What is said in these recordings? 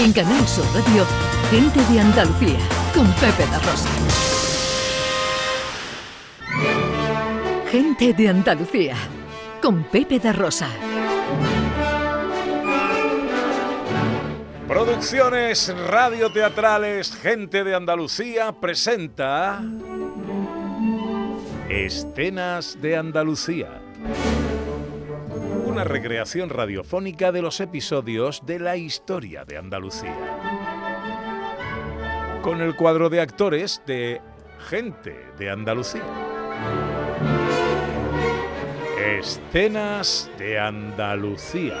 En Canal Sur Radio, Gente de Andalucía, con Pepe da Rosa. Gente de Andalucía, con Pepe da Rosa. Producciones radioteatrales Gente de Andalucía presenta Escenas de Andalucía. Una recreación radiofónica de los episodios de la historia de Andalucía. Con el cuadro de actores de Gente de Andalucía. Escenas de Andalucía.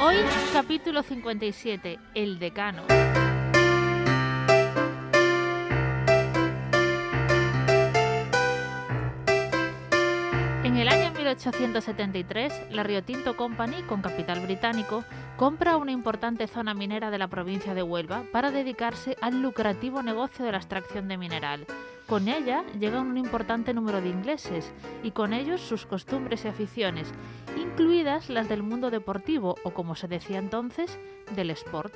Hoy, capítulo 57, El decano. 1873, la Rio Tinto Company, con capital británico, compra una importante zona minera de la provincia de Huelva para dedicarse al lucrativo negocio de la extracción de mineral. Con ella llegan un importante número de ingleses y con ellos sus costumbres y aficiones, incluidas las del mundo deportivo o como se decía entonces, del sport.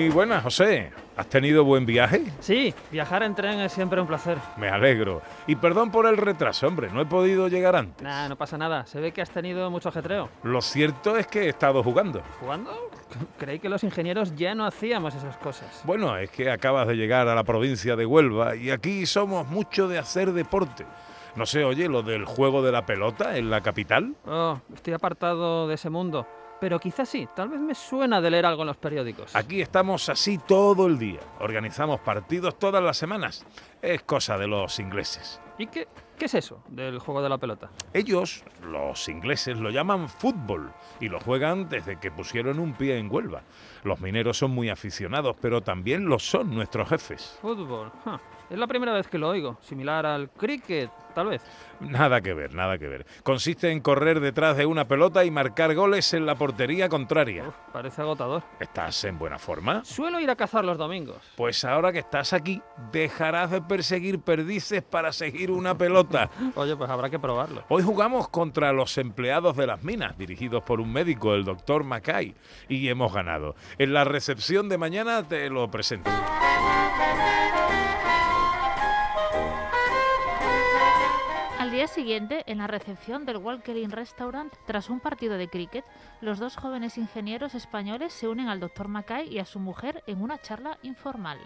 Muy buenas, José. ¿Has tenido buen viaje? Sí, viajar en tren es siempre un placer. Me alegro. Y perdón por el retraso, hombre, no he podido llegar antes. Nah, no pasa nada. Se ve que has tenido mucho ajetreo. Lo cierto es que he estado jugando. ¿Jugando? Creí que los ingenieros ya no hacíamos esas cosas. Bueno, es que acabas de llegar a la provincia de Huelva y aquí somos mucho de hacer deporte. No sé, oye, lo del juego de la pelota en la capital. Oh, estoy apartado de ese mundo. Pero quizás sí, tal vez me suena de leer algo en los periódicos. Aquí estamos así todo el día. Organizamos partidos todas las semanas. Es cosa de los ingleses. ¿Y qué, qué es eso del juego de la pelota? Ellos, los ingleses, lo llaman fútbol y lo juegan desde que pusieron un pie en Huelva. Los mineros son muy aficionados, pero también lo son nuestros jefes. Fútbol. Ja, Es la primera vez que lo oigo. Similar al cricket, tal vez. Nada que ver, nada que ver. Consiste en correr detrás de una pelota y marcar goles en la portería contraria. Uf, parece agotador. ¿Estás en buena forma? Suelo ir a cazar los domingos. Pues ahora que estás aquí, dejarás de perseguir perdices para seguir una pelota. Oye, pues habrá que probarlo. Hoy jugamos contra los empleados de las minas, dirigidos por un médico, el doctor Mackay, y hemos ganado. En la recepción de mañana te lo presento. Día siguiente, en la recepción del Walker Inn Restaurant, tras un partido de cricket, los dos jóvenes ingenieros españoles se unen al Dr. Mackay y a su mujer en una charla informal.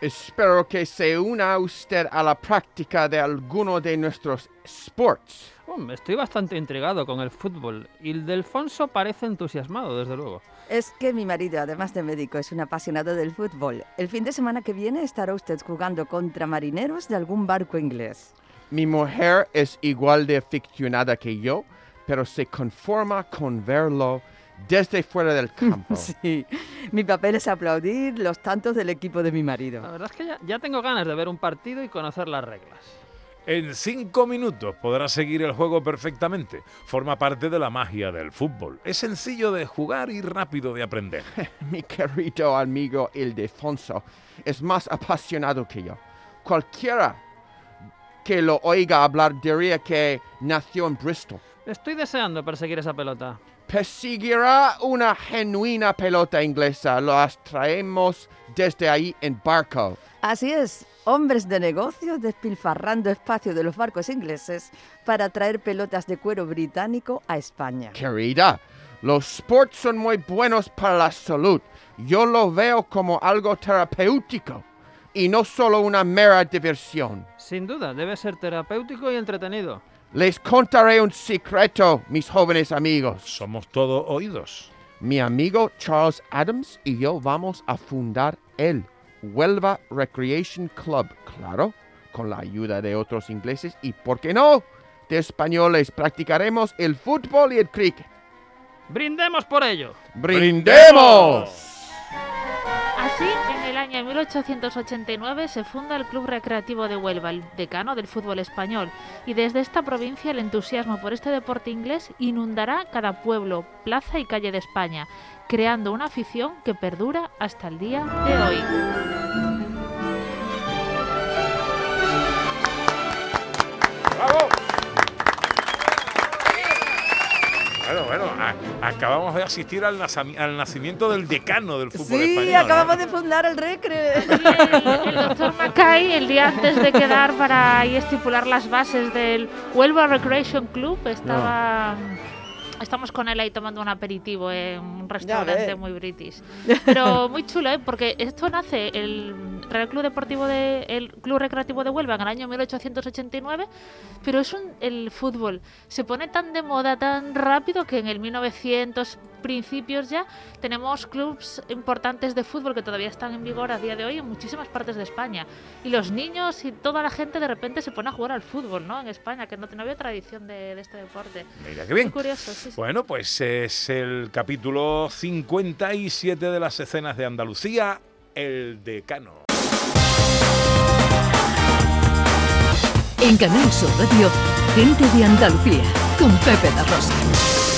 Espero que se una usted a la práctica de alguno de nuestros sports. Um, estoy bastante intrigado con el fútbol. Y el Delfonso parece entusiasmado, desde luego. Es que mi marido, además de médico, es un apasionado del fútbol. El fin de semana que viene estará usted jugando contra marineros de algún barco inglés. Mi mujer es igual de aficionada que yo, pero se conforma con verlo desde fuera del campo. Sí, mi papel es aplaudir los tantos del equipo de mi La marido. verdad es que ya, ya tengo ganas de ver un partido y conocer las reglas. En cinco minutos podrás seguir el juego perfectamente. Forma parte de la magia del fútbol. Es sencillo de jugar y rápido de aprender. Mi querido amigo Ildefonso es más apasionado que yo. Cualquiera que lo oiga hablar diría que nació en Bristol. Estoy deseando perseguir esa pelota. Perseguirá una genuina pelota inglesa. Las traemos desde ahí en barco. Así es, hombres de negocios despilfarrando espacio de los barcos ingleses para traer pelotas de cuero británico a España. Querida, los sports son muy buenos para la salud. Yo lo veo como algo terapéutico y no solo una mera diversión. Sin duda, debe ser terapéutico y entretenido. Les contaré un secreto, mis jóvenes amigos. Somos todo oídos. Mi amigo Charles Adams y yo vamos a fundar el Huelva Recreation Club, claro, con la ayuda de otros ingleses y, ¿por qué no?, de españoles. Practicaremos el fútbol y el cricket. ¡Brindemos por ello! ¡Brindemos! En el año 1889 se funda el Club Recreativo de Huelva, el decano del fútbol español, y desde esta provincia el entusiasmo por este deporte inglés inundará cada pueblo, plaza y calle de España, creando una afición que perdura hasta el día de hoy. Acabamos de asistir al, al nacimiento del decano del fútbol Sí, español. ¿no? acabamos de fundar el Recre. el, el doctor Mackay, el día antes de quedar para ahí estipular las bases del Huelva Recreation Club, estaba. Estamos con él ahí tomando un aperitivo en un restaurante muy british. Pero muy chulo, ¿eh? Porque esto nace el Real Club Deportivo de el Club Recreativo de Huelva en el año 1889, pero es un el fútbol se pone tan de moda tan rápido que en el 1900 principios ya tenemos clubs importantes de fútbol que todavía están en vigor a día de hoy en muchísimas partes de España. Y los niños y toda la gente de repente se pone a jugar al fútbol, ¿no? En España, que no, no había tradición de, de este deporte. Mira qué bien. Muy curioso, sí, sí. Bueno, pues es el capítulo 57 de las escenas de Andalucía, el decano. En Canal Sur Radio, gente de Andalucía, con Pepe da Rosa.